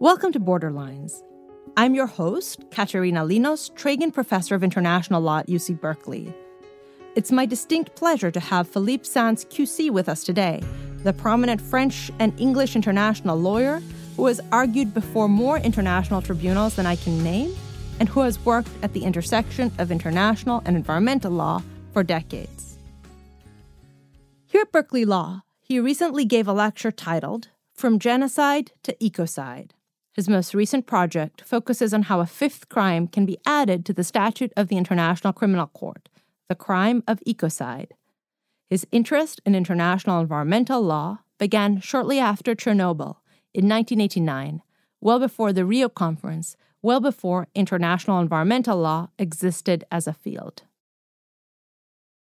Welcome to Borderlines. I'm your host, Katerina Linos, Tragan Professor of International Law at UC Berkeley. It's my distinct pleasure to have Philippe Sands QC with us today, the prominent French and English international lawyer who has argued before more international tribunals than I can name and who has worked at the intersection of international and environmental law for decades. Here at Berkeley Law, he recently gave a lecture titled From Genocide to Ecocide. His most recent project focuses on how a fifth crime can be added to the statute of the International Criminal Court, the crime of ecocide. His interest in international environmental law began shortly after Chernobyl in 1989, well before the Rio Conference, well before international environmental law existed as a field.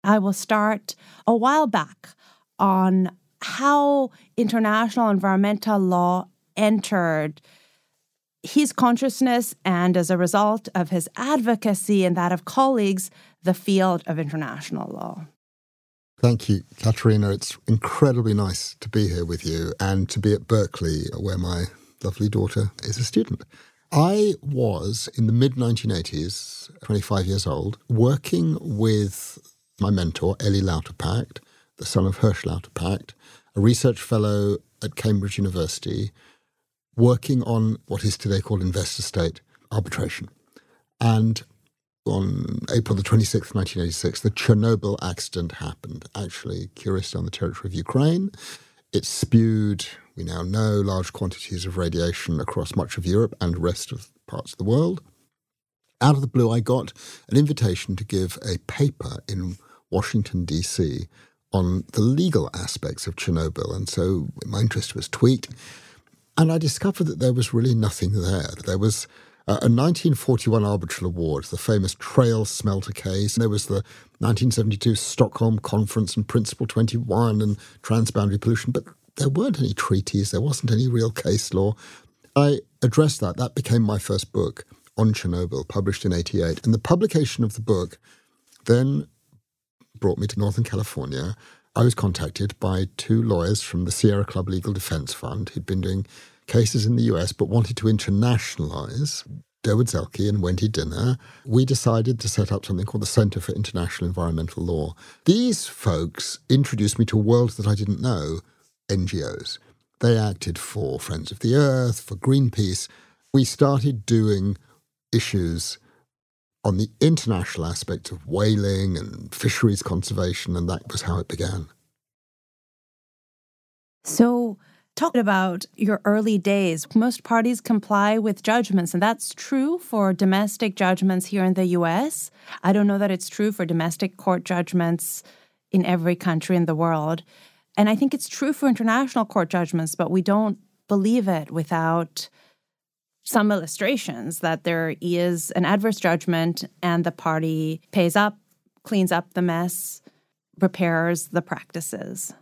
I will start a while back on how international environmental law entered his consciousness and as a result of his advocacy and that of colleagues, the field of international law. Thank you, Katerina. It's incredibly nice to be here with you and to be at Berkeley, where my lovely daughter is a student. I was in the mid 1980s, 25 years old, working with my mentor, Eli Lauterpacht, the son of Hersch Lauterpacht, a research fellow at Cambridge University, working on what is today called investor state arbitration. And on April the 26th, 1986, the Chernobyl accident happened, actually, curiously, on the territory of Ukraine. It spewed, we now know, large quantities of radiation across much of Europe and rest of parts of the world. Out of the blue, I got an invitation to give a paper in Washington, D.C. on the legal aspects of Chernobyl. And so my interest was tweaked. And I discovered that there was really nothing there. There was a 1941 arbitral award, the famous Trail smelter case. There was the 1972 Stockholm Conference and Principle 21 and transboundary pollution, but there weren't any treaties. There wasn't any real case law. I addressed that. That became my first book on Chernobyl, published in 88. And the publication of the book then brought me to Northern California I was contacted by two lawyers from the Sierra Club Legal Defense Fund who'd been doing cases in the US but wanted to internationalize. Durwood Zaelke and Wendy Dinner, we decided to set up something called the Center for International Environmental Law. These folks introduced me to a world that I didn't know NGOs. They acted for Friends of the Earth, for Greenpeace. We started doing issues on the international aspect of whaling and fisheries conservation, and that was how it began. So, talk about your early days. Most parties comply with judgments, and that's true for domestic judgments here in the US. I don't know that it's true for domestic court judgments in every country in the world. And I think it's true for international court judgments, but we don't believe it without some illustrations that there is an adverse judgment and the party pays up, cleans up the mess, repairs the practices?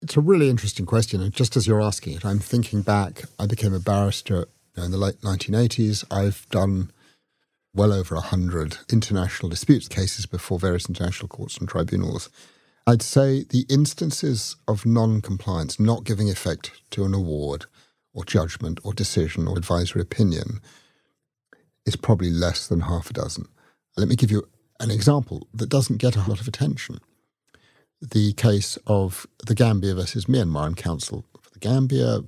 It's a really interesting question. And just as you're asking it, I'm thinking back. I became a barrister in the late 1980s. I've done well over 100 international disputes cases before various international courts and tribunals. I'd say the instances of non compliance, not giving effect to an award, or judgment or decision or advisory opinion is probably less than half a dozen. Let me give you an example that doesn't get a lot of attention. The case of the Gambia versus Myanmar and counsel for the Gambia,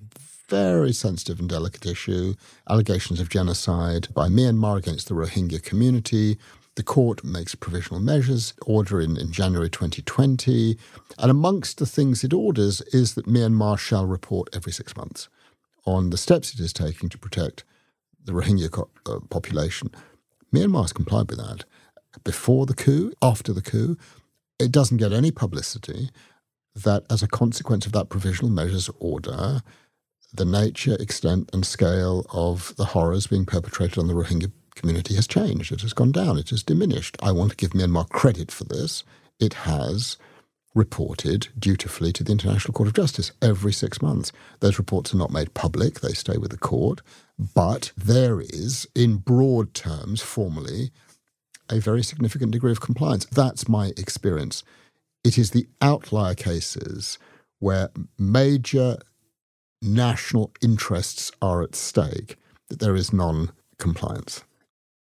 very sensitive and delicate issue, allegations of genocide by Myanmar against the Rohingya community. The court makes provisional measures order in, in January 2020. And amongst the things it orders is that Myanmar shall report every six months on the steps it is taking to protect the Rohingya co- uh, population. Myanmar has complied with that. Before the coup, after the coup, it doesn't get any publicity that as a consequence of that provisional measures order, the nature, extent, and scale of the horrors being perpetrated on the Rohingya community has changed. It has gone down. It has diminished. I want to give Myanmar credit for this. It has reported dutifully to the International Court of Justice every six months. Those reports are not made public, they stay with the court, but there is, in broad terms, formally, a very significant degree of compliance. That's my experience. It is the outlier cases where major national interests are at stake that there is non compliance.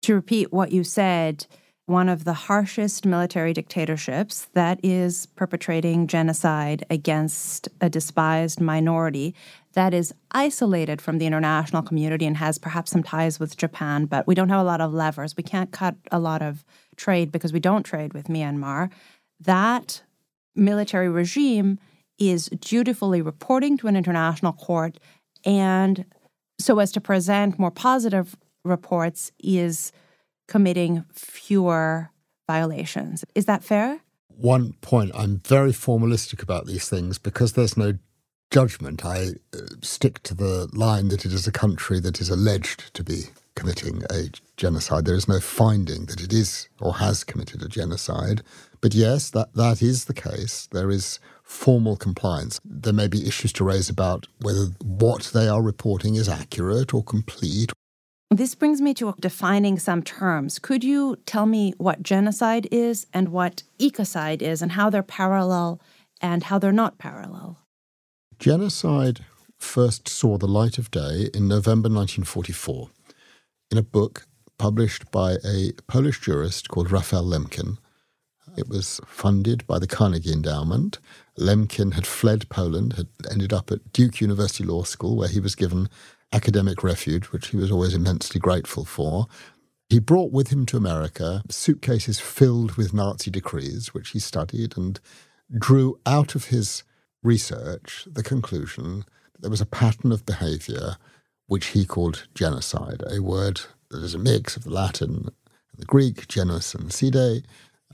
To repeat what you said, one of the harshest military dictatorships that is perpetrating genocide against a despised minority that is isolated from the international community and has perhaps some ties with Japan, but we don't have a lot of levers. We can't cut a lot of trade because we don't trade with Myanmar. That military regime is dutifully reporting to an international court and so as to present more positive reports is committing fewer violations. Is that fair? One point I'm very formalistic about these things because there's no judgment. I uh, stick to the line that it is a country that is alleged to be committing a genocide. There is no finding that it is or has committed a genocide. But yes, that, that is the case. There is formal compliance. There may be issues to raise about whether what they are reporting is accurate or complete this brings me to defining some terms. Could you tell me what genocide is and what ecocide is and how they're parallel and how they're not parallel? Genocide first saw the light of day in November 1944 in a book published by a Polish jurist called Raphael Lemkin. It was funded by the Carnegie Endowment. Lemkin had fled Poland, had ended up at Duke University Law School, where he was given academic refuge, which he was always immensely grateful for. He brought with him to America suitcases filled with Nazi decrees, which he studied and drew out of his research the conclusion that there was a pattern of behavior which he called genocide, a word that is a mix of the Latin and the Greek, genus and side,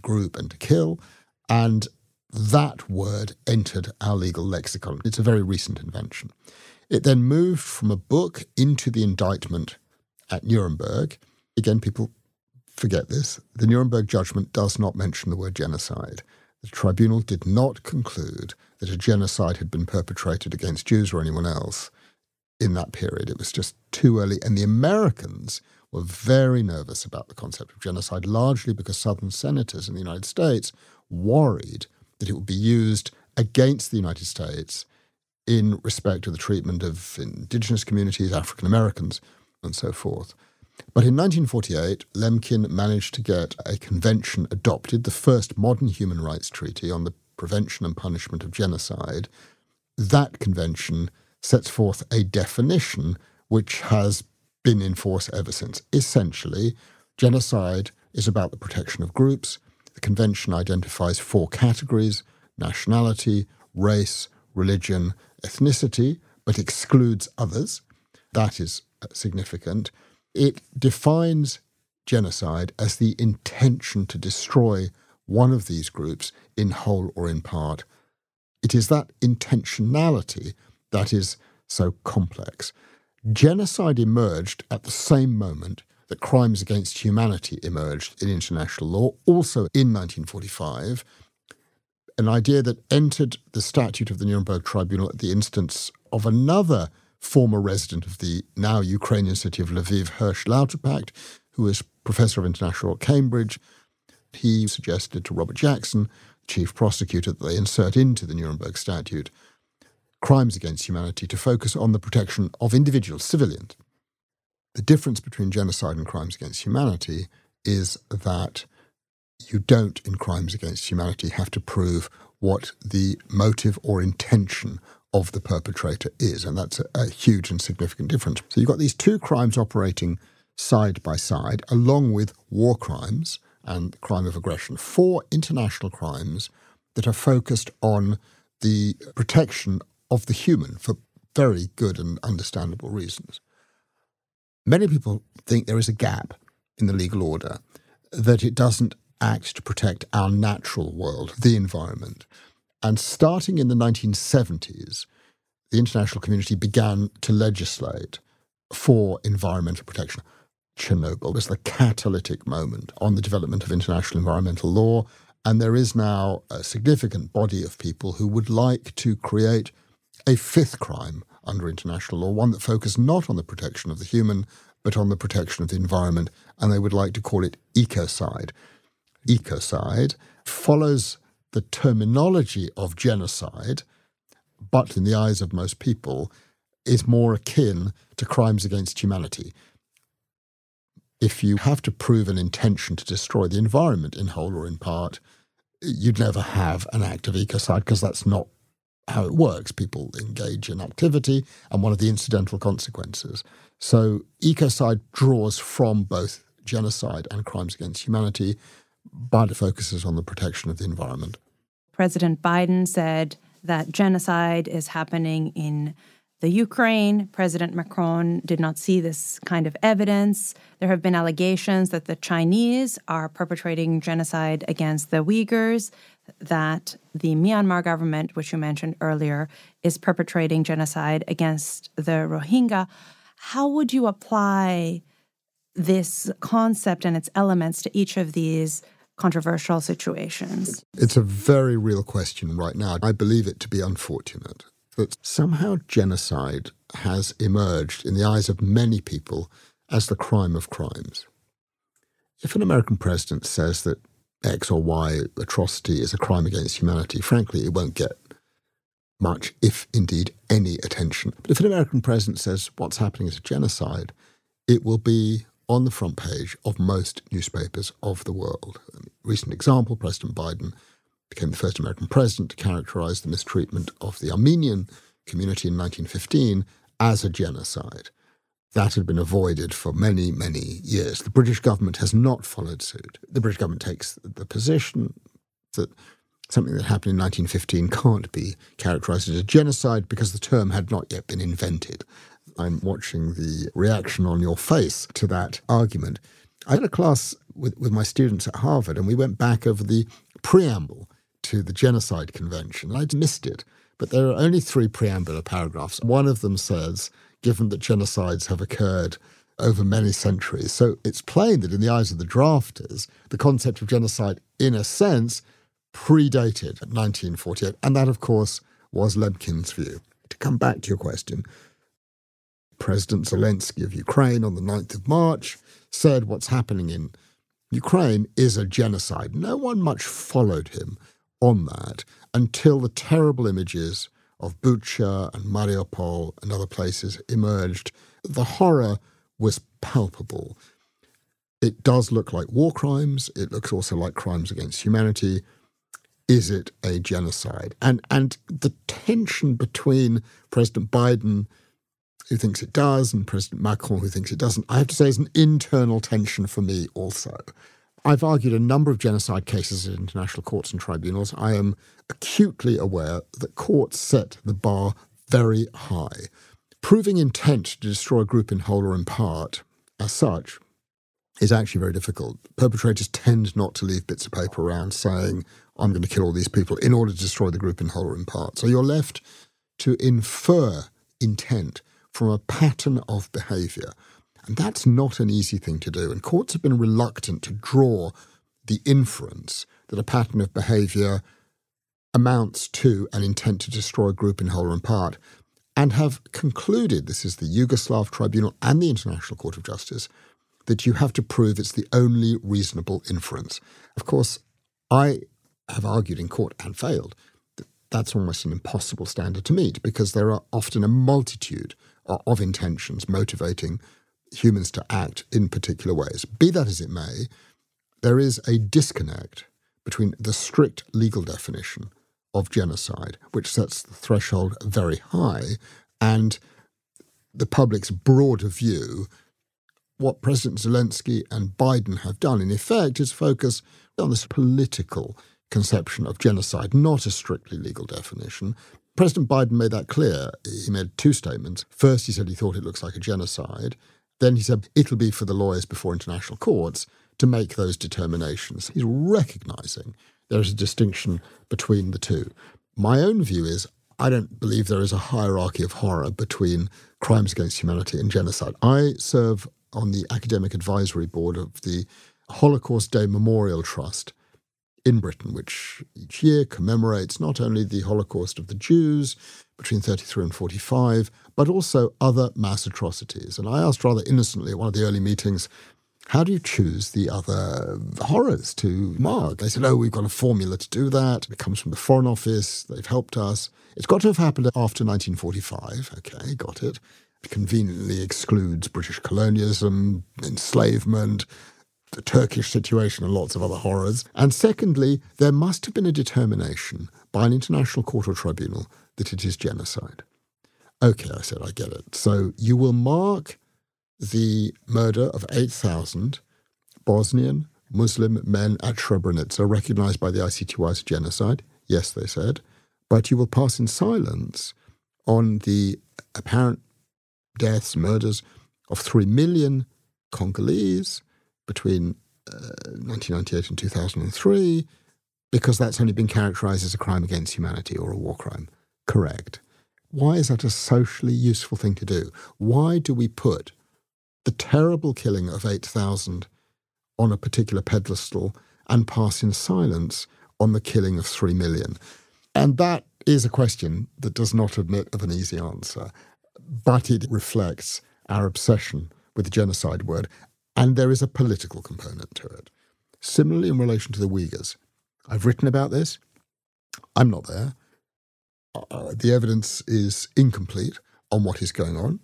group and to kill. And that word entered our legal lexicon. It's a very recent invention. It then moved from a book into the indictment at Nuremberg. Again, people forget this. The Nuremberg judgment does not mention the word genocide. The tribunal did not conclude that a genocide had been perpetrated against Jews or anyone else in that period. It was just too early. And the Americans were very nervous about the concept of genocide, largely because Southern senators in the United States worried that it would be used against the United States in respect to the treatment of indigenous communities, African Americans, and so forth. But in 1948, Lemkin managed to get a convention adopted, the first modern human rights treaty on the prevention and punishment of genocide. That convention sets forth a definition which has been in force ever since. Essentially, genocide is about the protection of groups. The convention identifies four categories nationality, race, religion, ethnicity, but excludes others. That is uh, significant. It defines genocide as the intention to destroy one of these groups in whole or in part. It is that intentionality that is so complex. Genocide emerged at the same moment that crimes against humanity emerged in international law, also in 1945 an idea that entered the statute of the Nuremberg Tribunal at the instance of another former resident of the now Ukrainian city of Lviv, Hersch Lauterpacht, who was professor of international at Cambridge. He suggested to Robert Jackson, chief prosecutor, that they insert into the Nuremberg statute crimes against humanity to focus on the protection of individual civilians. The difference between genocide and crimes against humanity is that you don't, in crimes against humanity, have to prove what the motive or intention of the perpetrator is. And that's a, a, huge and significant difference. So you've got these two crimes operating side by side, along with war crimes and crime of aggression, four international crimes that are focused on the protection of the human for very good and understandable reasons. Many people think there is a gap in the legal order, that it doesn't act to protect our natural world, the environment. And starting in the 1970s, the international community began to legislate for environmental protection. Chernobyl was the catalytic moment on the development of international environmental law. And there is now a significant body of people who would like to create a fifth crime under international law, one that focused not on the protection of the human, but on the protection of the environment. And they would like to call it ecocide ecocide follows the terminology of genocide, but in the eyes of most people, is more akin to crimes against humanity. If you have to prove an intention to destroy the environment in whole or in part, you'd never have an act of ecocide because that's not how it works. People engage in activity and one of the incidental consequences. So ecocide draws from both genocide and crimes against humanity, but it focuses on the protection of the environment. President Biden said that genocide is happening in the Ukraine. President Macron did not see this kind of evidence. There have been allegations that the Chinese are perpetrating genocide against the Uyghurs, that the Myanmar government, which you mentioned earlier, is perpetrating genocide against the Rohingya. How would you apply this concept and its elements to each of these controversial situations? It's a very real question right now. I believe it to be unfortunate that somehow genocide has emerged in the eyes of many people as the crime of crimes. If an American president says that X or Y atrocity is a crime against humanity, frankly, it won't get much, if indeed any attention. But if an American president says what's happening is a genocide, it will be on the front page of most newspapers of the world. A recent example President Biden became the first American president to characterize the mistreatment of the Armenian community in 1915 as a genocide. That had been avoided for many, many years. The British government has not followed suit. The British government takes the position that something that happened in 1915 can't be characterized as a genocide because the term had not yet been invented. I'm watching the reaction on your face to that argument. I had a class with, with my students at Harvard, and we went back over the preamble to the Genocide Convention. I'd missed it, but there are only three preambular paragraphs. One of them says, given that genocides have occurred over many centuries. So it's plain that in the eyes of the drafters, the concept of genocide, in a sense, predated 1948. And that, of course, was Lemkin's view. To come back to your question, President Zelensky of Ukraine on the 9th of March said what's happening in Ukraine is a genocide. No one much followed him on that until the terrible images of Bucha and Mariupol and other places emerged. The horror was palpable. It does look like war crimes. It looks also like crimes against humanity. Is it a genocide? And and the tension between President Biden, who thinks it does, and President Macron, who thinks it doesn't, I have to say is an internal tension for me also. I've argued a number of genocide cases in international courts and tribunals. I am acutely aware that courts set the bar very high. Proving intent to destroy a group in whole or in part, as such, is actually very difficult. Perpetrators tend not to leave bits of paper around saying, I'm going to kill all these people in order to destroy the group in whole or in part. So you're left to infer intent from a pattern of behavior. And that's not an easy thing to do. And courts have been reluctant to draw the inference that a pattern of behavior amounts to an intent to destroy a group in whole or in part, and have concluded this is the Yugoslav Tribunal and the International Court of Justice that you have to prove it's the only reasonable inference. Of course, I have argued in court and failed that that's almost an impossible standard to meet because there are often a multitude of intentions motivating humans to act in particular ways. Be that as it may, there is a disconnect between the strict legal definition of genocide, which sets the threshold very high, and the public's broader view. What President Zelensky and Biden have done, in effect, is focus on this political conception of genocide, not a strictly legal definition. President Biden made that clear. He made two statements. First, he said he thought it looks like a genocide. Then he said it'll be for the lawyers before international courts to make those determinations. He's recognizing there's a distinction between the two. My own view is I don't believe there is a hierarchy of horror between crimes against humanity and genocide. I serve on the academic advisory board of the Holocaust Day Memorial Trust in Britain, which each year commemorates not only the Holocaust of the Jews between 33 and 45, but also other mass atrocities. And I asked rather innocently at one of the early meetings, how do you choose the other horrors to mark? They said, oh, we've got a formula to do that. It comes from the Foreign Office. They've helped us. It's got to have happened after 1945. Okay, got it. It conveniently excludes British colonialism, enslavement, the Turkish situation, and lots of other horrors. And secondly, there must have been a determination by an international court or tribunal that it is genocide. Okay, I said, I get it. So you will mark the murder of 8,000 Bosnian Muslim men at Srebrenica, recognized by the ICTY as genocide. Yes, they said. But you will pass in silence on the apparent deaths, murders of 3 million Congolese between uh, 1998 and 2003, because that's only been characterized as a crime against humanity or a war crime. Correct. Why is that a socially useful thing to do? Why do we put the terrible killing of 8,000 on a particular pedestal and pass in silence on the killing of 3 million? And that is a question that does not admit of an easy answer, but it reflects our obsession with the genocide word, and there is a political component to it. Similarly, in relation to the Uyghurs, I've written about this. I'm not there. Uh, the evidence is incomplete on what is going on.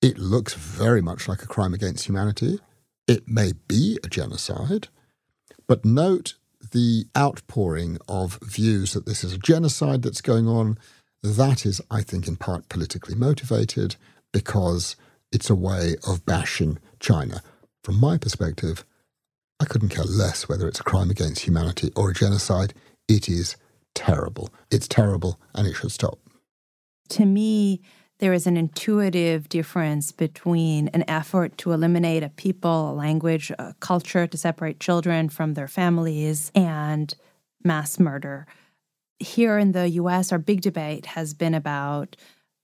It looks very much like a crime against humanity. It may be a genocide, but note the outpouring of views that this is a genocide that's going on. That is, I think, in part politically motivated because it's a way of bashing China. From my perspective, I couldn't care less whether it's a crime against humanity or a genocide. It is terrible. It's terrible and it should stop. To me, there is an intuitive difference between an effort to eliminate a people, a language, a culture, to separate children from their families, and mass murder. Here in the US, our big debate has been about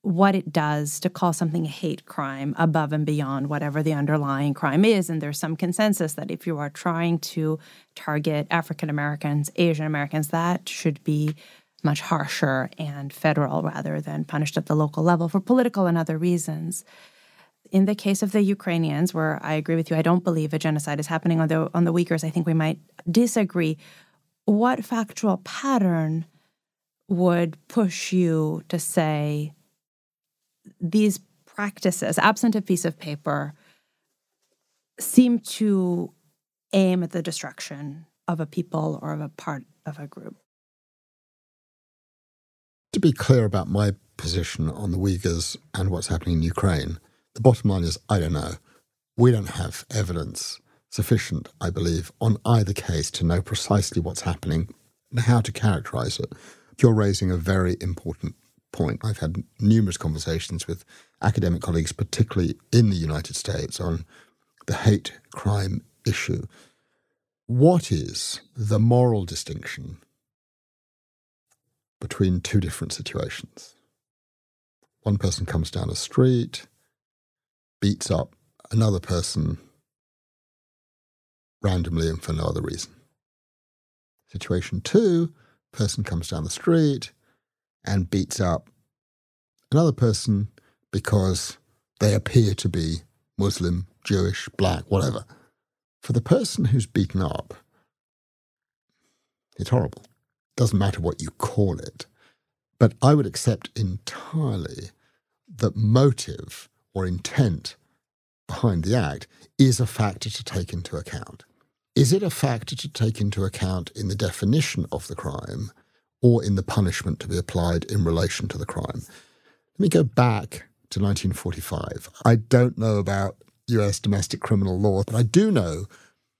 what it does to call something a hate crime above and beyond whatever the underlying crime is. And there's some consensus that if you are trying to target African Americans, Asian Americans, that should be much harsher and federal rather than punished at the local level for political and other reasons. In the case of the Ukrainians, where I agree with you, I don't believe a genocide is happening on the on the Uyghurs. I think we might disagree. What factual pattern would push you to say these practices, absent a piece of paper, seem to aim at the destruction of a people or of a part of a group. To be clear about my position on the Uyghurs and what's happening in Ukraine, the bottom line is I don't know. We don't have evidence sufficient, I believe, on either case to know precisely what's happening and how to characterize it. You're raising a very important point. I've had numerous conversations with academic colleagues, particularly in the United States, on the hate crime issue. What is the moral distinction between two different situations? One person comes down a street, beats up another person randomly and for no other reason. Situation two, person comes down the street, and beats up another person because they appear to be Muslim, Jewish, black, whatever. For the person who's beaten up, it's horrible. Doesn't matter what you call it. But I would accept entirely that motive or intent behind the act is a factor to take into account. Is it a factor to take into account in the definition of the crime? Or in the punishment to be applied in relation to the crime. Let me go back to 1945. I don't know about US domestic criminal law, but I do know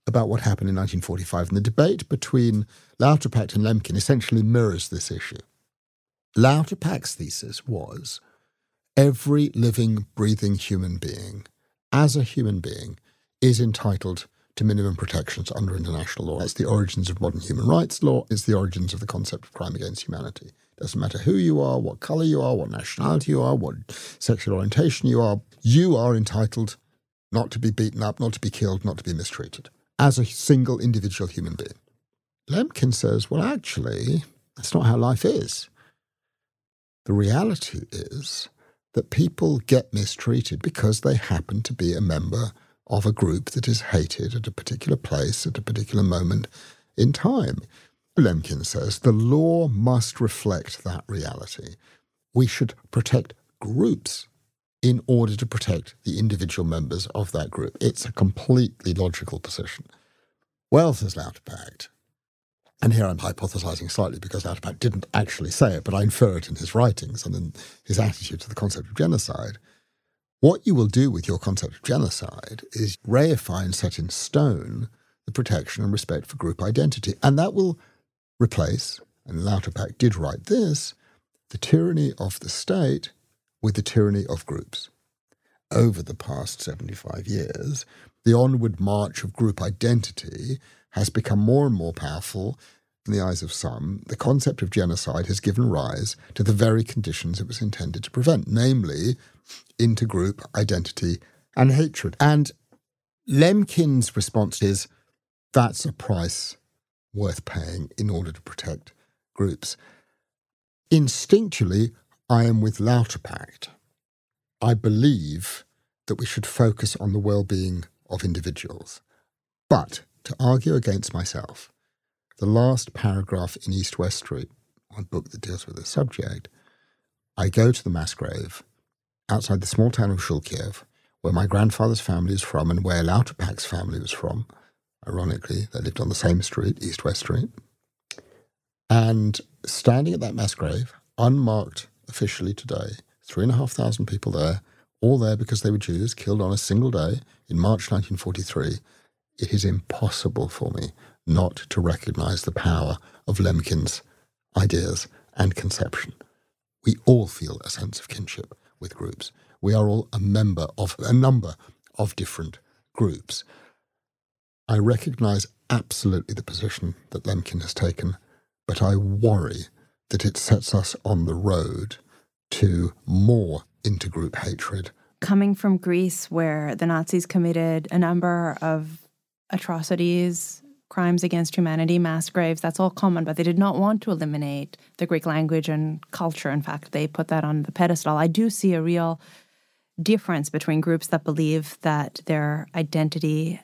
about what happened in 1945. And the debate between Lauterpacht and Lemkin essentially mirrors this issue. Lauterpacht's thesis was every living, breathing human being, as a human being, is entitled to minimum protections under international law. That's the origins of modern human rights law. It's the origins of the concept of crime against humanity. It doesn't matter who you are, what color you are, what nationality you are, what sexual orientation you are, you are entitled not to be beaten up, not to be killed, not to be mistreated as a single individual human being. Lemkin says, well, actually, that's not how life is. The reality is that people get mistreated because they happen to be a member of a group that is hated at a particular place at a particular moment in time. Lemkin says the law must reflect that reality. We should protect groups in order to protect the individual members of that group. It's a completely logical position. Well, says Lauterpacht, and here I'm hypothesizing slightly because Lauterpacht didn't actually say it, but I infer it in his writings and in his attitude to the concept of genocide. What you will do with your concept of genocide is reify and set in stone the protection and respect for group identity. And that will replace, and Lauterpacht did write this, the tyranny of the state with the tyranny of groups. Over the past 75 years, the onward march of group identity has become more and more powerful in the eyes of some. The concept of genocide has given rise to the very conditions it was intended to prevent, namely intergroup identity and hatred. And Lemkin's response is that's a price worth paying in order to protect groups. Instinctually, I am with Lauterpacht. I believe that we should focus on the well being of individuals. But to argue against myself, the last paragraph in East West Street, one book that deals with this subject, I go to the mass grave outside the small town of Żółkiew, where my grandfather's family is from and where Lauterpacht's family was from. Ironically, they lived on the same street, East West Street. And standing at that mass grave, unmarked officially today, three and a half thousand people there, all there because they were Jews, killed on a single day in March 1943. It is impossible for me not to recognize the power of Lemkin's ideas and conception. We all feel a sense of kinship with groups. We are all a member of a number of different groups. I recognize absolutely the position that Lemkin has taken, but I worry that it sets us on the road to more intergroup hatred. Coming from Greece, where the Nazis committed a number of atrocities, crimes against humanity, mass graves, that's all common, but they did not want to eliminate the Greek language and culture. In fact, they put that on the pedestal. I do see a real difference between groups that believe that their identity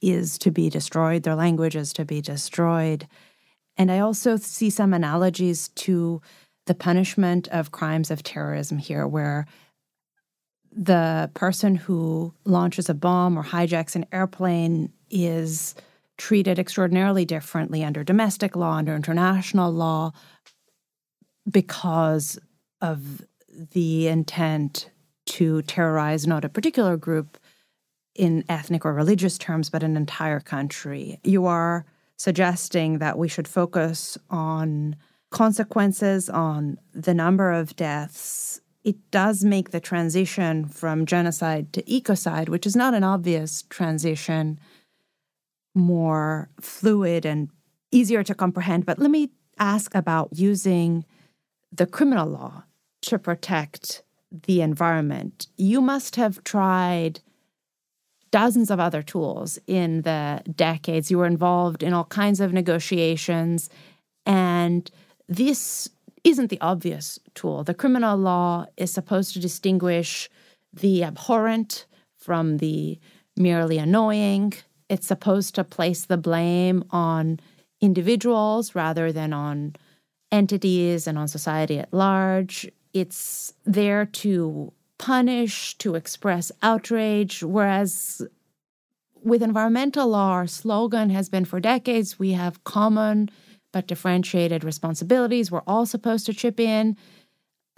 is to be destroyed, their language is to be destroyed. And I also see some analogies to the punishment of crimes of terrorism here, where the person who launches a bomb or hijacks an airplane is treated extraordinarily differently under domestic law, under international law, because of the intent to terrorize not a particular group in ethnic or religious terms, but an entire country. You are suggesting that we should focus on consequences, on the number of deaths. It does make the transition from genocide to ecocide, which is not an obvious transition, more fluid and easier to comprehend. But let me ask about using the criminal law to protect the environment. You must have tried dozens of other tools in the decades. You were involved in all kinds of negotiations, and this isn't the obvious tool. The criminal law is supposed to distinguish the abhorrent from the merely annoying. It's supposed to place the blame on individuals rather than on entities and on society at large. It's there to punish, to express outrage, whereas with environmental law, our slogan has been for decades we have common but differentiated responsibilities. We're all supposed to chip in.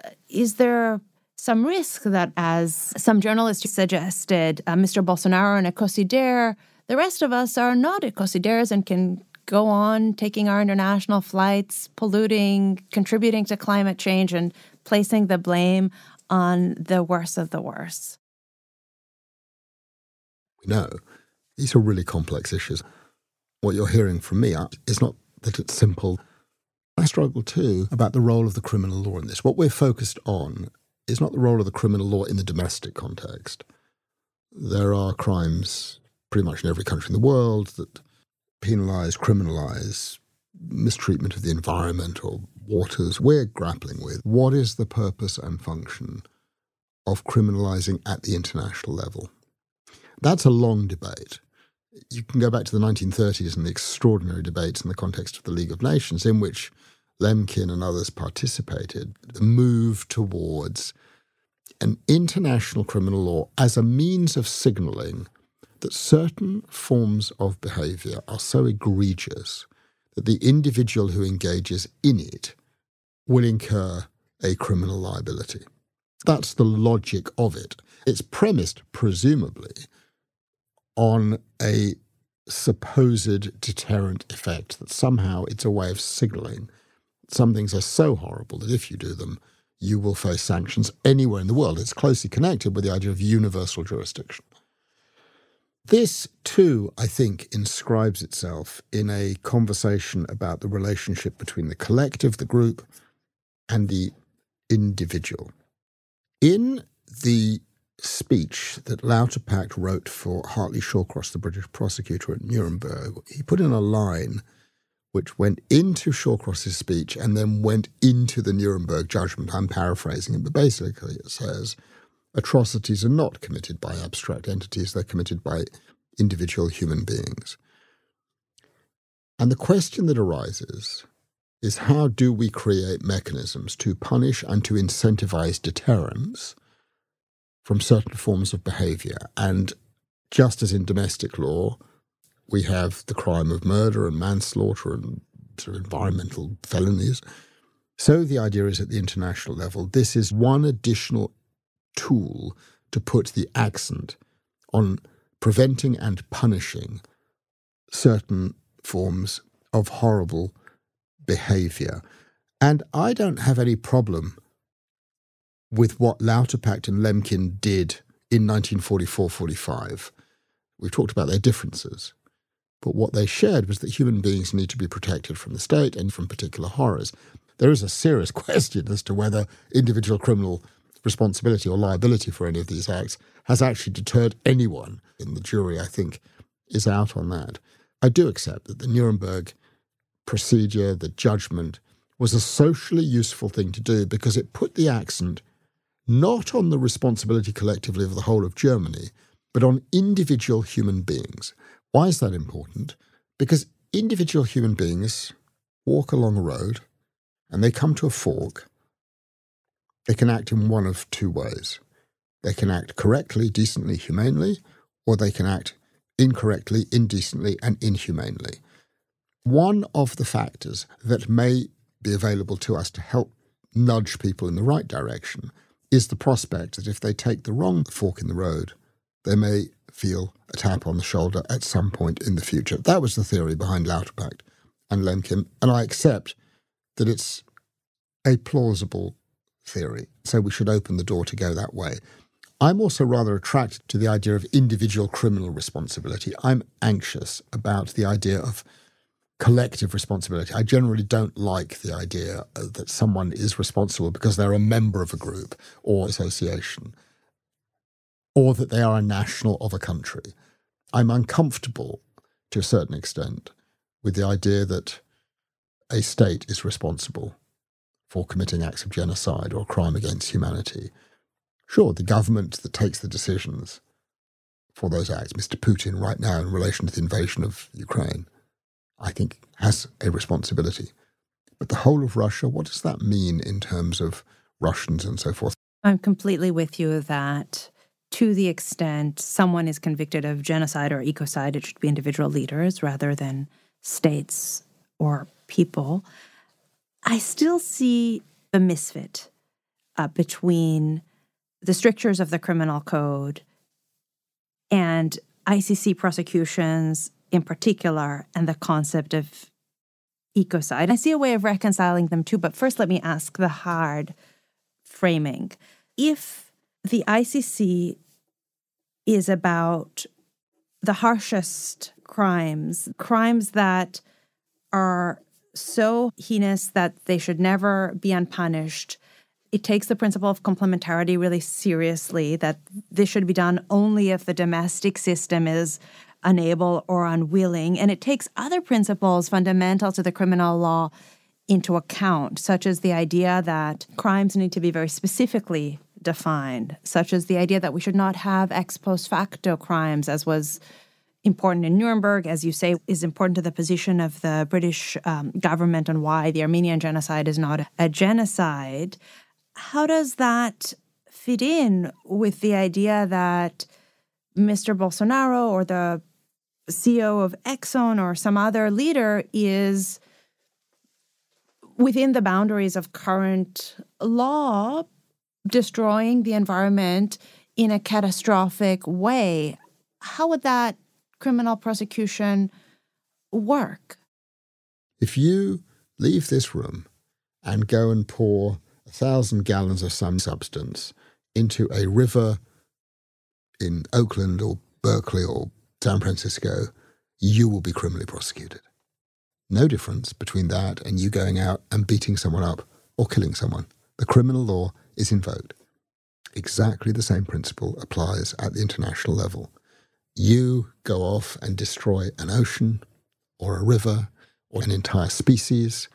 Uh, is there some risk that, as some journalists suggested, uh, Mr. Bolsonaro and Ecocider, the rest of us are not Ecociders and can go on taking our international flights, polluting, contributing to climate change, and placing the blame on the worst of the worst? We know these are really complex issues. What you're hearing from me is not that it's simple. I struggle too about the role of the criminal law in this. What we're focused on is not the role of the criminal law in the domestic context. There are crimes pretty much in every country in the world that penalize, criminalize mistreatment of the environment or waters. We're grappling with what is the purpose and function of criminalizing at the international level. That's a long debate you can go back to the 1930s and the extraordinary debates in the context of the League of Nations, in which Lemkin and others participated, the move towards an international criminal law as a means of signaling that certain forms of behavior are so egregious that the individual who engages in it will incur a criminal liability. That's the logic of it. It's premised, presumably, on a supposed deterrent effect that somehow it's a way of signaling some things are so horrible that if you do them, you will face sanctions anywhere in the world. It's closely connected with the idea of universal jurisdiction. This, too, I think, inscribes itself in a conversation about the relationship between the collective, the group, and the individual. In the speech that Lauterpacht wrote for Hartley Shawcross, the British prosecutor at Nuremberg, he put in a line which went into Shawcross's speech and then went into the Nuremberg judgment. I'm paraphrasing it, but basically it says atrocities are not committed by abstract entities, they're committed by individual human beings. And the question that arises is how do we create mechanisms to punish and to incentivize deterrence from certain forms of behavior? And just as in domestic law, we have the crime of murder and manslaughter and sort of environmental felonies. So the idea is at the international level, this is one additional tool to put the accent on preventing and punishing certain forms of horrible behavior. And I don't have any problem with what Lauterpacht and Lemkin did in 1944 45. We've talked about their differences. But what they shared was that human beings need to be protected from the state and from particular horrors. There is a serious question as to whether individual criminal responsibility or liability for any of these acts has actually deterred anyone. In the jury, I think, is out on that. I do accept that the Nuremberg procedure, the judgment, was a socially useful thing to do because it put the accent not on the responsibility collectively of the whole of Germany, but on individual human beings. Why is that important? Because individual human beings walk along a road and they come to a fork. They can act in one of two ways. They can act correctly, decently, humanely, or they can act incorrectly, indecently, and inhumanely. One of the factors that may be available to us to help nudge people in the right direction is the prospect that if they take the wrong fork in the road, they may feel a tap on the shoulder at some point in the future. That was the theory behind Lauterpacht and Lemkin, and I accept that it's a plausible theory. So we should open the door to go that way. I'm also rather attracted to the idea of individual criminal responsibility. I'm anxious about the idea of collective responsibility. I generally don't like the idea uh, that someone is responsible because they're a member of a group or association or that they are a national of a country. I'm uncomfortable to a certain extent with the idea that a state is responsible for committing acts of genocide or crime against humanity. Sure, the government that takes the decisions for those acts, Mr. Putin, right now in relation to the invasion of Ukraine, I think has a responsibility. But the whole of Russia, what does that mean in terms of Russians and so forth? I'm completely with you that to the extent someone is convicted of genocide or ecocide, it should be individual leaders rather than states or people. I still see a misfit uh, between the strictures of the criminal code and ICC prosecutions in particular and the concept of ecocide. I see a way of reconciling them too, but first let me ask the hard framing. If the ICC is about the harshest crimes, crimes that are so heinous that they should never be unpunished. It takes the principle of complementarity really seriously, that this should be done only if the domestic system is unable or unwilling. And it takes other principles fundamental to the criminal law into account, such as the idea that crimes need to be very specifically defined, such as the idea that we should not have ex post facto crimes, as was important in Nuremberg, as you say, is important to the position of the British um, government on why the Armenian genocide is not a genocide. How does that fit in with the idea that Mr. Bolsonaro or the CEO of Exxon or some other leader is within the boundaries of current law destroying the environment in a catastrophic way. How would that criminal prosecution work? If you leave this room and go and pour a thousand gallons of some substance into a river in Oakland or Berkeley or San Francisco, you will be criminally prosecuted. No difference between that and you going out and beating someone up or killing someone. The criminal law is invoked. Exactly the same principle applies at the international level. You go off and destroy an ocean or a river or an entire species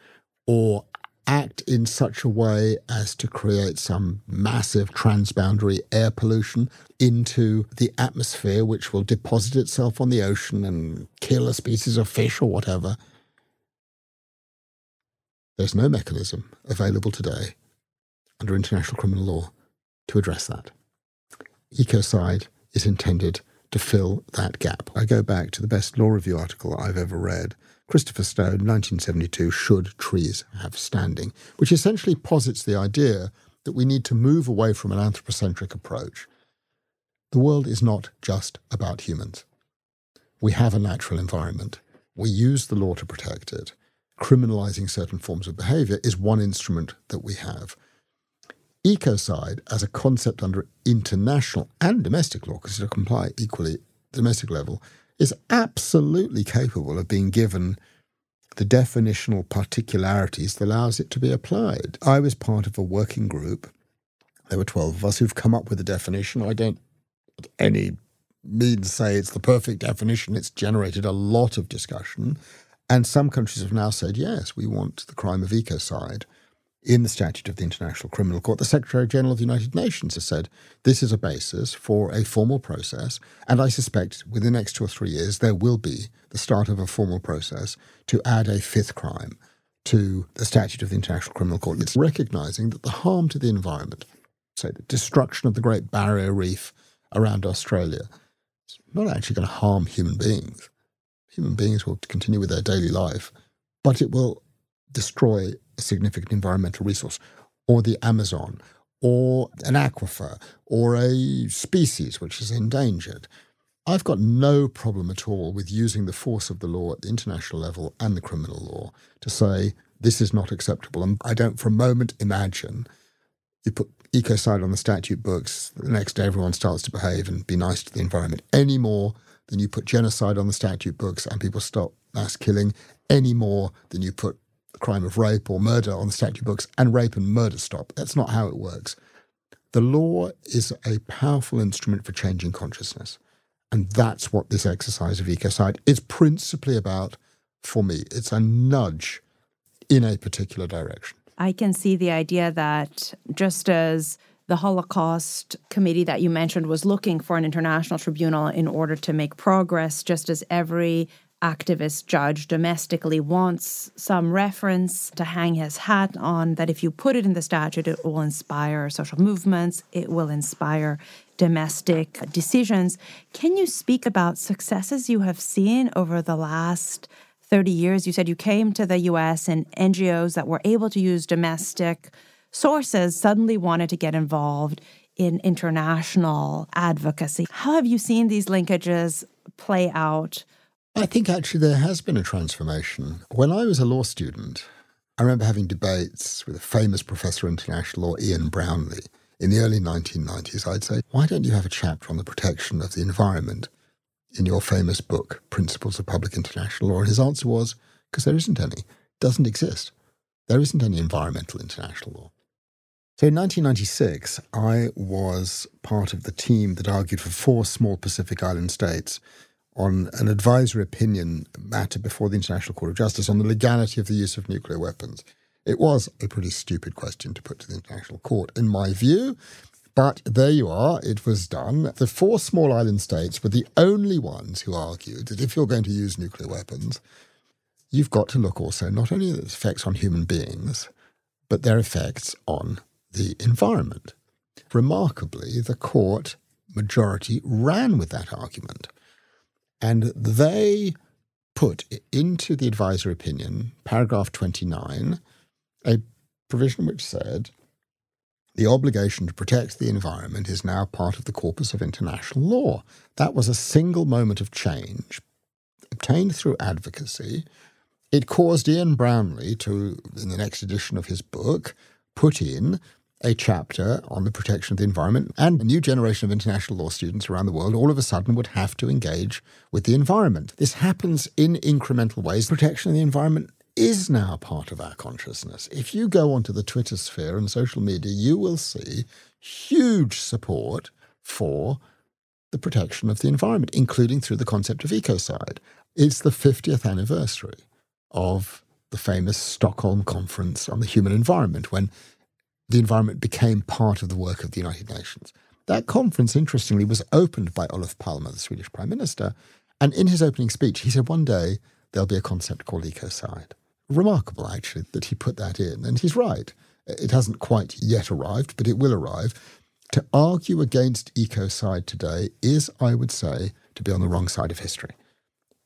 or act in such a way as to create some massive transboundary air pollution into the atmosphere, which will deposit itself on the ocean and kill a species of fish or whatever. There's no mechanism available today under international criminal law to address that. Ecocide is intended to fill that gap. I go back to the best law review article I've ever read Christopher Stone, 1972, Should Trees Have Standing, which essentially posits the idea that we need to move away from an anthropocentric approach. The world is not just about humans. We have a natural environment. We use the law to protect it. Criminalizing certain forms of behavior is one instrument that we have. Ecocide, as a concept under international and domestic law, because it apply equally domestic level, is absolutely capable of being given the definitional particularities that allows it to be applied. I was part of a working group. There were 12 of us who've come up with a definition. I don't any means say it's the perfect definition. It's generated a lot of discussion. And some countries have now said, yes, we want the crime of ecocide in the statute of the International Criminal Court, the Secretary General of the United Nations has said this is a basis for a formal process. And I suspect within the next two or three years, there will be the start of a formal process to add a fifth crime to the statute of the International Criminal Court. It's recognizing that the harm to the environment, say the destruction of the Great Barrier Reef around Australia, is not actually going to harm human beings. Human beings will continue with their daily life, but it will destroy a significant environmental resource, or the Amazon, or an aquifer, or a species which is endangered. I've got no problem at all with using the force of the law at the international level and the criminal law to say this is not acceptable. And I don't for a moment imagine you put ecocide on the statute books, the next day everyone starts to behave and be nice to the environment any more than you put genocide on the statute books and people stop mass killing any more than you put crime of rape or murder on the statute books and rape and murder stop. That's not how it works. The law is a powerful instrument for changing consciousness. And that's what this exercise of ecocide is principally about for me. It's a nudge in a particular direction. I can see the idea that just as the Holocaust committee that you mentioned was looking for an international tribunal in order to make progress, just as every activist judge domestically wants some reference to hang his hat on that if you put it in the statute, it will inspire social movements, it will inspire domestic decisions. Can you speak about successes you have seen over the last 30 years? You said you came to the US and NGOs that were able to use domestic sources suddenly wanted to get involved in international advocacy. How have you seen these linkages play out? I think actually there has been a transformation. When I was a law student, I remember having debates with a famous professor of international law, Ian Brownlie, in the early 1990s. I'd say, why don't you have a chapter on the protection of the environment in your famous book, Principles of Public International Law? And his answer was, because there isn't any, it doesn't exist. There isn't any environmental international law. So in 1996, I was part of the team that argued for four small Pacific Island states on an advisory opinion matter before the International Court of Justice on the legality of the use of nuclear weapons. It was a pretty stupid question to put to the International Court, in my view. But there you are, it was done. The four small island states were the only ones who argued that if you're going to use nuclear weapons, you've got to look also not only at its effects on human beings, but their effects on the environment. Remarkably, the court majority ran with that argument. And they put into the advisory opinion, paragraph 29, a provision which said the obligation to protect the environment is now part of the corpus of international law. That was a single moment of change obtained through advocacy. It caused Ian Brownlie to, in the next edition of his book, put in a chapter on the protection of the environment, and a new generation of international law students around the world all of a sudden would have to engage with the environment. This happens in incremental ways. Protection of the environment is now part of our consciousness. If you go onto the Twitter sphere and social media, you will see huge support for the protection of the environment, including through the concept of ecocide. It's the 50th anniversary of the famous Stockholm Conference on the Human Environment, when the environment became part of the work of the United Nations. That conference, interestingly, was opened by Olof Palme, the Swedish Prime Minister. And in his opening speech, he said, one day there'll be a concept called ecocide. Remarkable, actually, that he put that in. And he's right. It hasn't quite yet arrived, but it will arrive. To argue against ecocide today is, I would say, to be on the wrong side of history.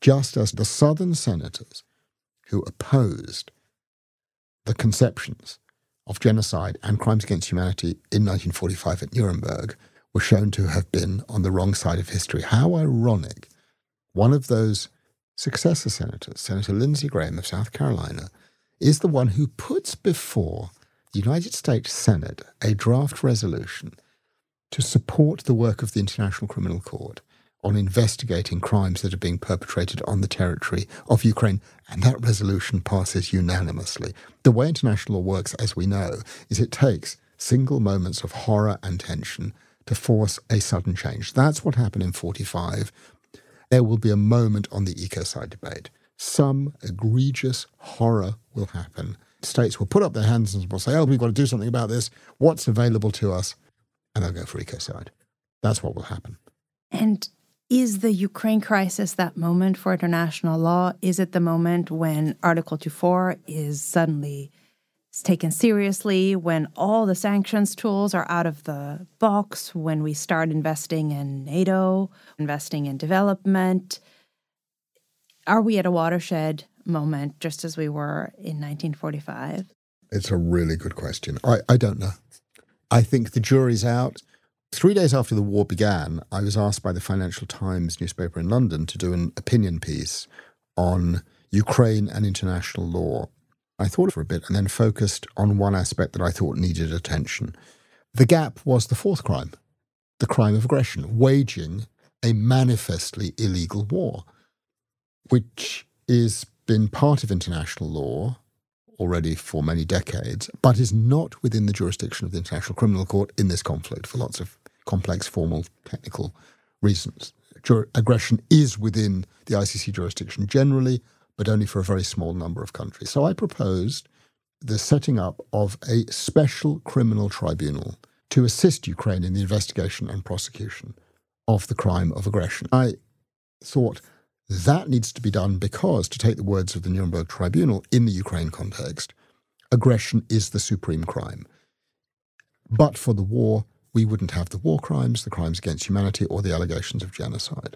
Just as the Southern senators who opposed the conceptions of genocide and crimes against humanity in 1945 at Nuremberg were shown to have been on the wrong side of history. How ironic. One of those successor senators, Senator Lindsey Graham of South Carolina, is the one who puts before the United States Senate a draft resolution to support the work of the International Criminal Court on investigating crimes that are being perpetrated on the territory of Ukraine, and that resolution passes unanimously. The way international law works, as we know, is it takes single moments of horror and tension to force a sudden change. That's what happened in 45. There will be a moment on the ecocide debate. Some egregious horror will happen. States will put up their hands and will say, oh, we've got to do something about this. What's available to us? And they'll go for ecocide. That's what will happen. And is the Ukraine crisis that moment for international law? Is it the moment when Article 24 is suddenly taken seriously, when all the sanctions tools are out of the box, when we start investing in NATO, investing in development? Are we at a watershed moment just as we were in 1945? It's a really good question. I, I don't know. I think the jury's out. Three days after the war began, I was asked by the Financial Times newspaper in London to do an opinion piece on Ukraine and international law. I thought for a bit and then focused on one aspect that I thought needed attention. The gap was the fourth crime, the crime of aggression, waging a manifestly illegal war, which has been part of international law already for many decades, but is not within the jurisdiction of the International Criminal Court in this conflict for lots of complex, formal, technical reasons. Jur- aggression is within the ICC jurisdiction generally, but only for a very small number of countries. So I proposed the setting up of a special criminal tribunal to assist Ukraine in the investigation and prosecution of the crime of aggression. I thought that needs to be done because, to take the words of the Nuremberg Tribunal in the Ukraine context, aggression is the supreme crime. But for the war, we wouldn't have the war crimes, the crimes against humanity, or the allegations of genocide.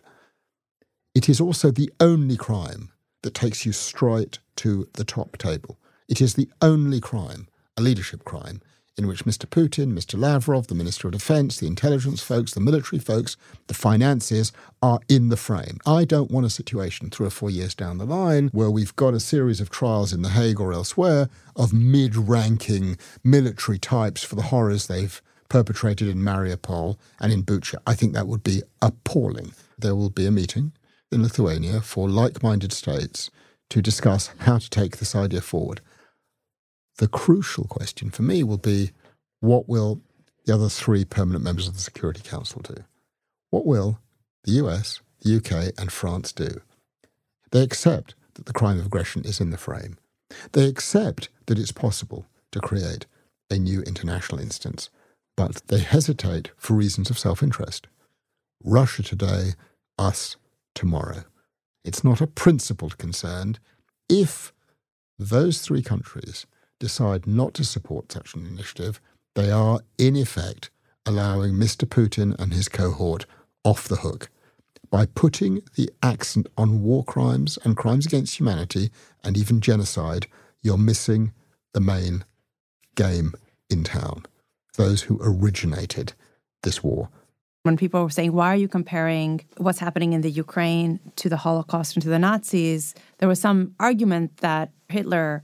It is also the only crime that takes you straight to the top table. It is the only crime, a leadership crime, in which Mr. Putin, Mr. Lavrov, the Minister of Defense, the intelligence folks, the military folks, the financiers are in the frame. I don't want a situation three or four years down the line where we've got a series of trials in The Hague or elsewhere of mid ranking military types for the horrors they've perpetrated in Mariupol and in Bucha. I think that would be appalling. There will be a meeting in Lithuania for like minded states to discuss how to take this idea forward. The crucial question for me will be what will the other three permanent members of the Security Council do? What will the US, the UK, and France do? They accept that the crime of aggression is in the frame. They accept that it's possible to create a new international instance, but they hesitate for reasons of self interest. Russia today, us tomorrow. It's not a principled concern. If those three countries decide not to support such an initiative, they are, in effect, allowing Mr. Putin and his cohort off the hook by putting the accent on war crimes and crimes against humanity and even genocide, you're missing the main game in town. Those who originated this war. When people were saying, why are you comparing what's happening in the Ukraine to the Holocaust and to the Nazis? There was some argument that Hitler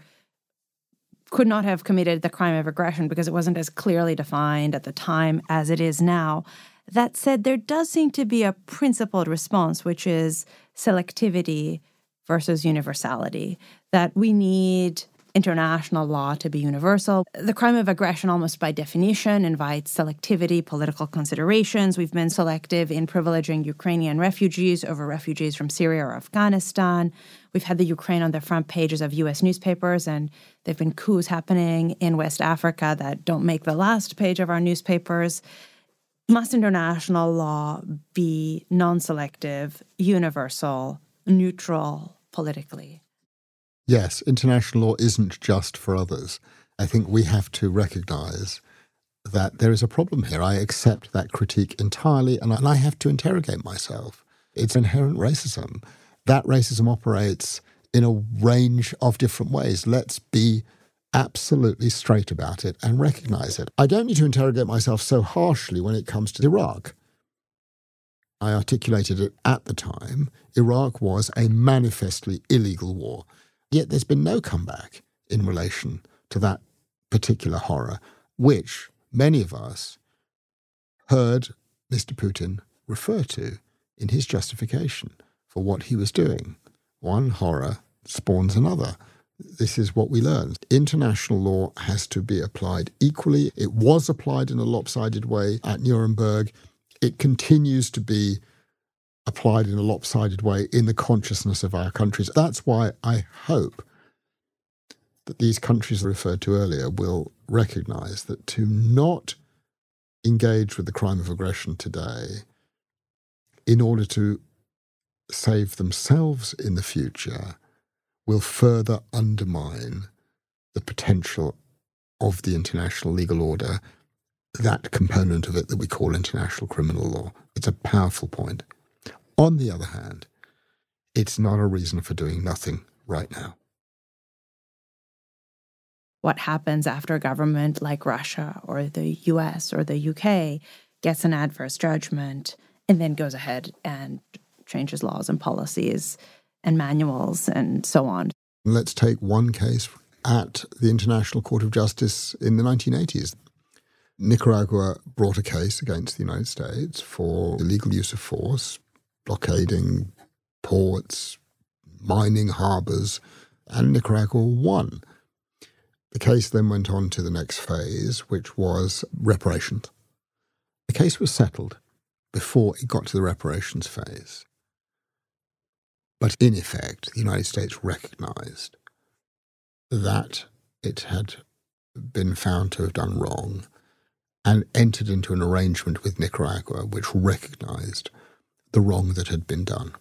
could not have committed the crime of aggression because it wasn't as clearly defined at the time as it is now. That said, there does seem to be a principled response, which is selectivity versus universality, that we need international law to be universal. The crime of aggression, almost by definition, invites selectivity, political considerations. We've been selective in privileging Ukrainian refugees over refugees from Syria or Afghanistan. We've had the Ukraine on the front pages of US newspapers, and there have been coups happening in West Africa that don't make the last page of our newspapers must international law be non selective, universal, neutral politically? Yes, international law isn't just for others. I think we have to recognize that there is a problem here. I accept that critique entirely, and I have to interrogate myself. It's inherent racism. That racism operates in a range of different ways. Let's be absolutely straight about it and recognize it. I don't need to interrogate myself so harshly when it comes to Iraq. I articulated it at the time. Iraq was a manifestly illegal war. Yet there's been no comeback in relation to that particular horror, which many of us heard Mr. Putin refer to in his justification for what he was doing. One horror spawns another. This is what we learned. International law has to be applied equally. It was applied in a lopsided way at Nuremberg. It continues to be applied in a lopsided way in the consciousness of our countries. That's why I hope that these countries referred to earlier will recognize that to not engage with the crime of aggression today in order to save themselves in the future will further undermine the potential of the international legal order, that component of it that we call international criminal law. It's a powerful point. On the other hand, it's not a reason for doing nothing right now. What happens after a government like Russia or the US or the UK gets an adverse judgment and then goes ahead and changes laws and policies and manuals and so on. Let's take one case at the International Court of Justice in the 1980s. Nicaragua brought a case against the United States for illegal use of force, blockading ports, mining harbors, and Nicaragua won. The case then went on to the next phase, which was reparations. The case was settled before it got to the reparations phase. But in effect, the United States recognized that it had been found to have done wrong and entered into an arrangement with Nicaragua which recognized the wrong that had been done.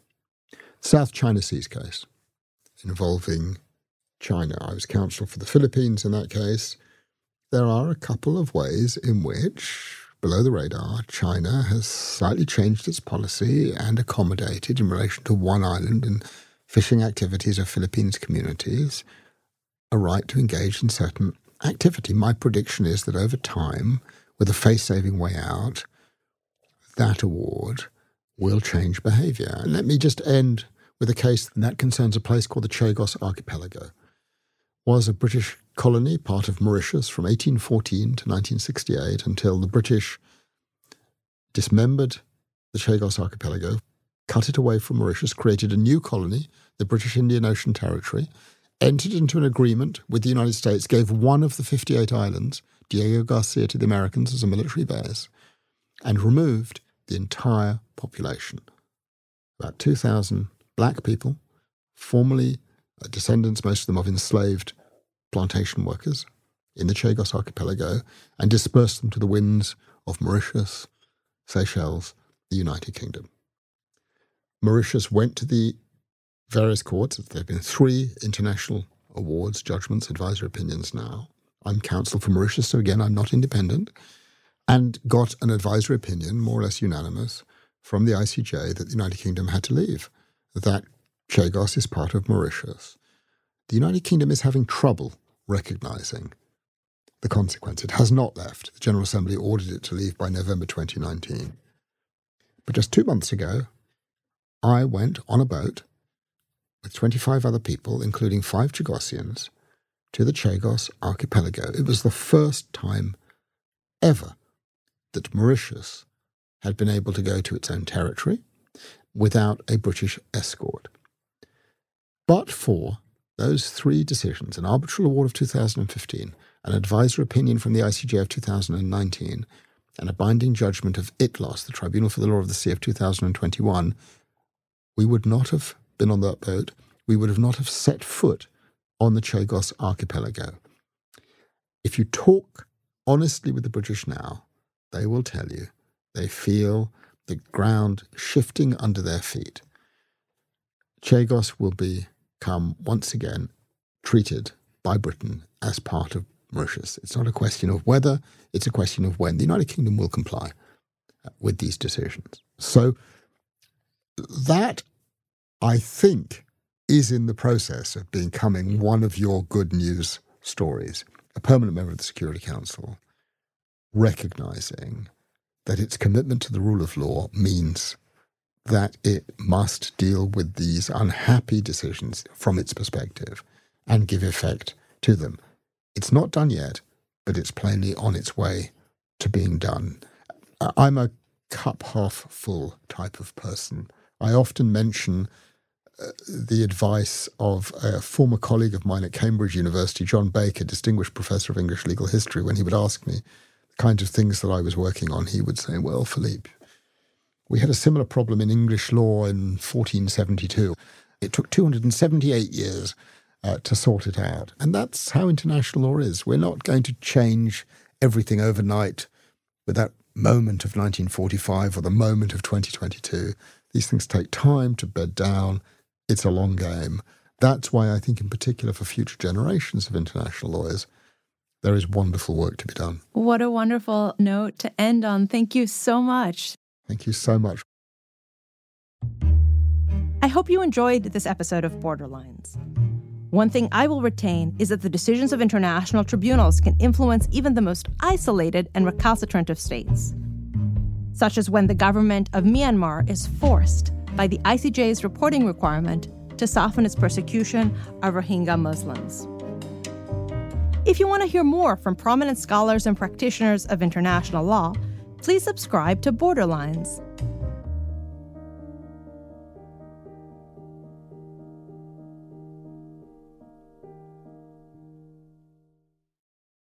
South China Seas case involving China. I was counsel for the Philippines in that case. There are a couple of ways in which below the radar, China has slightly changed its policy and accommodated in relation to one island and fishing activities of Philippines communities a right to engage in certain activity. My prediction is that over time, with a face saving way out, that award will change behavior. And let me just end with a case that concerns a place called the Chagos Archipelago. Was a British colony, part of Mauritius, from 1814 to 1968 until the British dismembered the Chagos archipelago, cut it away from Mauritius, created a new colony, the British Indian Ocean Territory, entered into an agreement with the United States, gave one of the 58 islands, Diego Garcia, to the Americans as a military base, and removed the entire population. About 2,000 black people, formerly uh, descendants, most of them of enslaved plantation workers in the Chagos archipelago and dispersed them to the winds of Mauritius, Seychelles, the United Kingdom. Mauritius went to the various courts. There have been three international awards, judgments, advisory opinions now. I'm counsel for Mauritius, so again, I'm not independent. And got an advisory opinion, more or less unanimous, from the ICJ that the United Kingdom had to leave, that Chagos is part of Mauritius. The United Kingdom is having trouble recognizing the consequence. It has not left. The General Assembly ordered it to leave by November 2019. But just two months ago, I went on a boat with 25 other people, including five Chagossians, to the Chagos archipelago. It was the first time ever that Mauritius had been able to go to its own territory without a British escort. But for those three decisions, an arbitral award of 2015, an advisory opinion from the ICJ of 2019, and a binding judgment of ITLOS, the Tribunal for the Law of the Sea of 2021, we would not have been on that boat. We would have not have set foot on the Chagos archipelago. If you talk honestly with the British now, they will tell you they feel the ground shifting under their feet. Chagos will become once again treated by Britain as part of Mauritius. It's not a question of whether, it's a question of when. The United Kingdom will comply uh, with these decisions. So that, I think, is in the process of becoming one of your good news stories. A permanent member of the Security Council recognizing that its commitment to the rule of law means that it must deal with these unhappy decisions from its perspective and give effect to them. It's not done yet, but it's plainly on its way to being done. I'm a cup half full type of person. I often mention uh, the advice of a former colleague of mine at Cambridge University, John Baker, distinguished professor of English legal history, when he would ask me kinds of things that I was working on, he would say, Well, Philippe, we had a similar problem in English law in 1472. It took 278 years uh, to sort it out. And that's how international law is. We're not going to change everything overnight with that moment of 1945 or the moment of 2022. These things take time to bed down. It's a long game. That's why I think, in particular, for future generations of international lawyers, there is wonderful work to be done. What a wonderful note to end on. Thank you so much. Thank you so much. I hope you enjoyed this episode of Borderlines. One thing I will retain is that the decisions of international tribunals can influence even the most isolated and recalcitrant of states, such as when the government of Myanmar is forced by the ICJ's reporting requirement to soften its persecution of Rohingya Muslims. If you want to hear more from prominent scholars and practitioners of international law, please subscribe to Borderlines